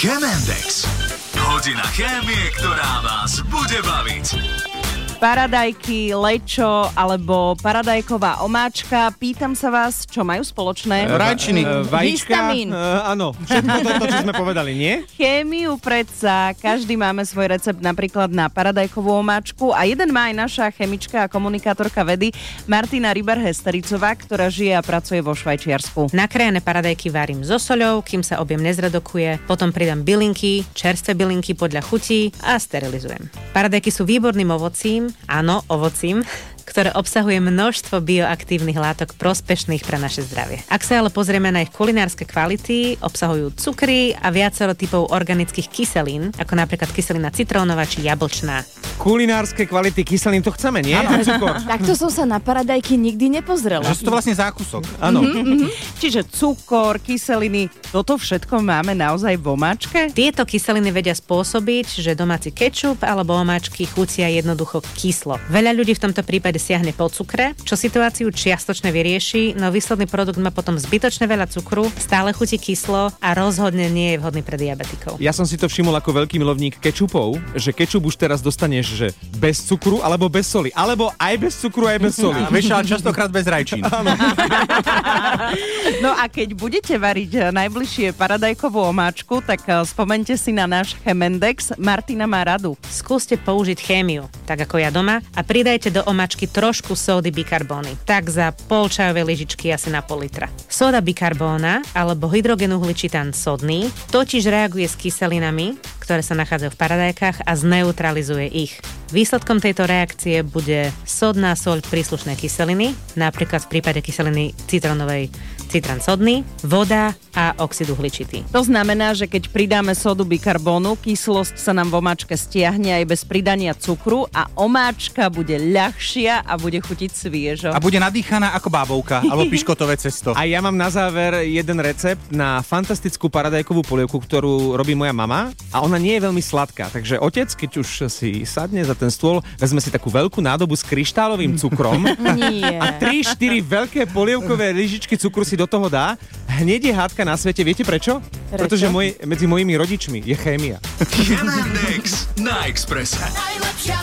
Chemendex. Hodina chémie, ktorá vás bude baviť paradajky, lečo alebo paradajková omáčka. Pýtam sa vás, čo majú spoločné? Rajčiny. Uh, vajíčka. Histamín. Uh, áno, všetko toto, čo sme povedali, nie? Chémiu predsa, každý máme svoj recept napríklad na paradajkovú omáčku a jeden má aj naša chemička a komunikátorka vedy Martina Ryber-Hestericová, ktorá žije a pracuje vo Švajčiarsku. Nakrájané paradajky varím so soľou, kým sa objem nezredokuje, potom pridám bylinky, čerstvé bylinky podľa chutí a sterilizujem. Paradajky sú výborným ovocím, áno, ovocím, ktoré obsahuje množstvo bioaktívnych látok prospešných pre naše zdravie. Ak sa ale pozrieme na ich kulinárske kvality, obsahujú cukry a viacero typov organických kyselín, ako napríklad kyselina citrónová či jablčná. Kulinárske kvality kyselín, to chceme, nie? Takto som sa na paradajky nikdy nepozrela. Že sú to vlastne zákusok. Áno. Čiže cukor, kyseliny, toto všetko máme naozaj v omáčke? Tieto kyseliny vedia spôsobiť, že domáci kečup alebo omáčky chutia jednoducho kyslo. Veľa ľudí v tomto prípade siahne po cukre, čo situáciu čiastočne vyrieši, no výsledný produkt má potom zbytočne veľa cukru, stále chutí kyslo a rozhodne nie je vhodný pre diabetikov. Ja som si to všimol ako veľký milovník kečupov, že kečup už teraz dostaneš, že bez cukru alebo bez soli. Alebo aj bez cukru, aj bez soli. A vieš, ale častokrát bez rajčín. No a keď budete variť eh, najbližšie paradajkovú omáčku, tak eh, spomente si na náš Chemendex. Martina má radu. Skúste použiť chémiu, tak ako ja doma, a pridajte do omáčky trošku sódy bikarbóny. Tak za pol čajovej lyžičky asi na pol litra. Sóda bikarbóna alebo hydrogenuhličitán sodný totiž reaguje s kyselinami, ktoré sa nachádzajú v paradajkách a zneutralizuje ich. Výsledkom tejto reakcie bude sodná soľ príslušnej kyseliny, napríklad v prípade kyseliny citronovej citran sodný, voda a oxid uhličitý. To znamená, že keď pridáme sodu bikarbónu, kyslosť sa nám v omáčke stiahne aj bez pridania cukru a omáčka bude ľahšia a bude chutiť sviežo. A bude nadýchaná ako bábovka, alebo piškotové cesto. A ja mám na záver jeden recept na fantastickú paradajkovú polievku, ktorú robí moja mama a ona nie je veľmi sladká. Takže otec, keď už si sadne za ten stôl, vezme si takú veľkú nádobu s kryštálovým cukrom Nie. a 3-4 veľké polievkové lyžičky cukru si do toho dá. Hneď je hádka na svete. Viete prečo? Prečo? Pretože moj, medzi mojimi rodičmi je chémia. Na Expresse. Najlepšia,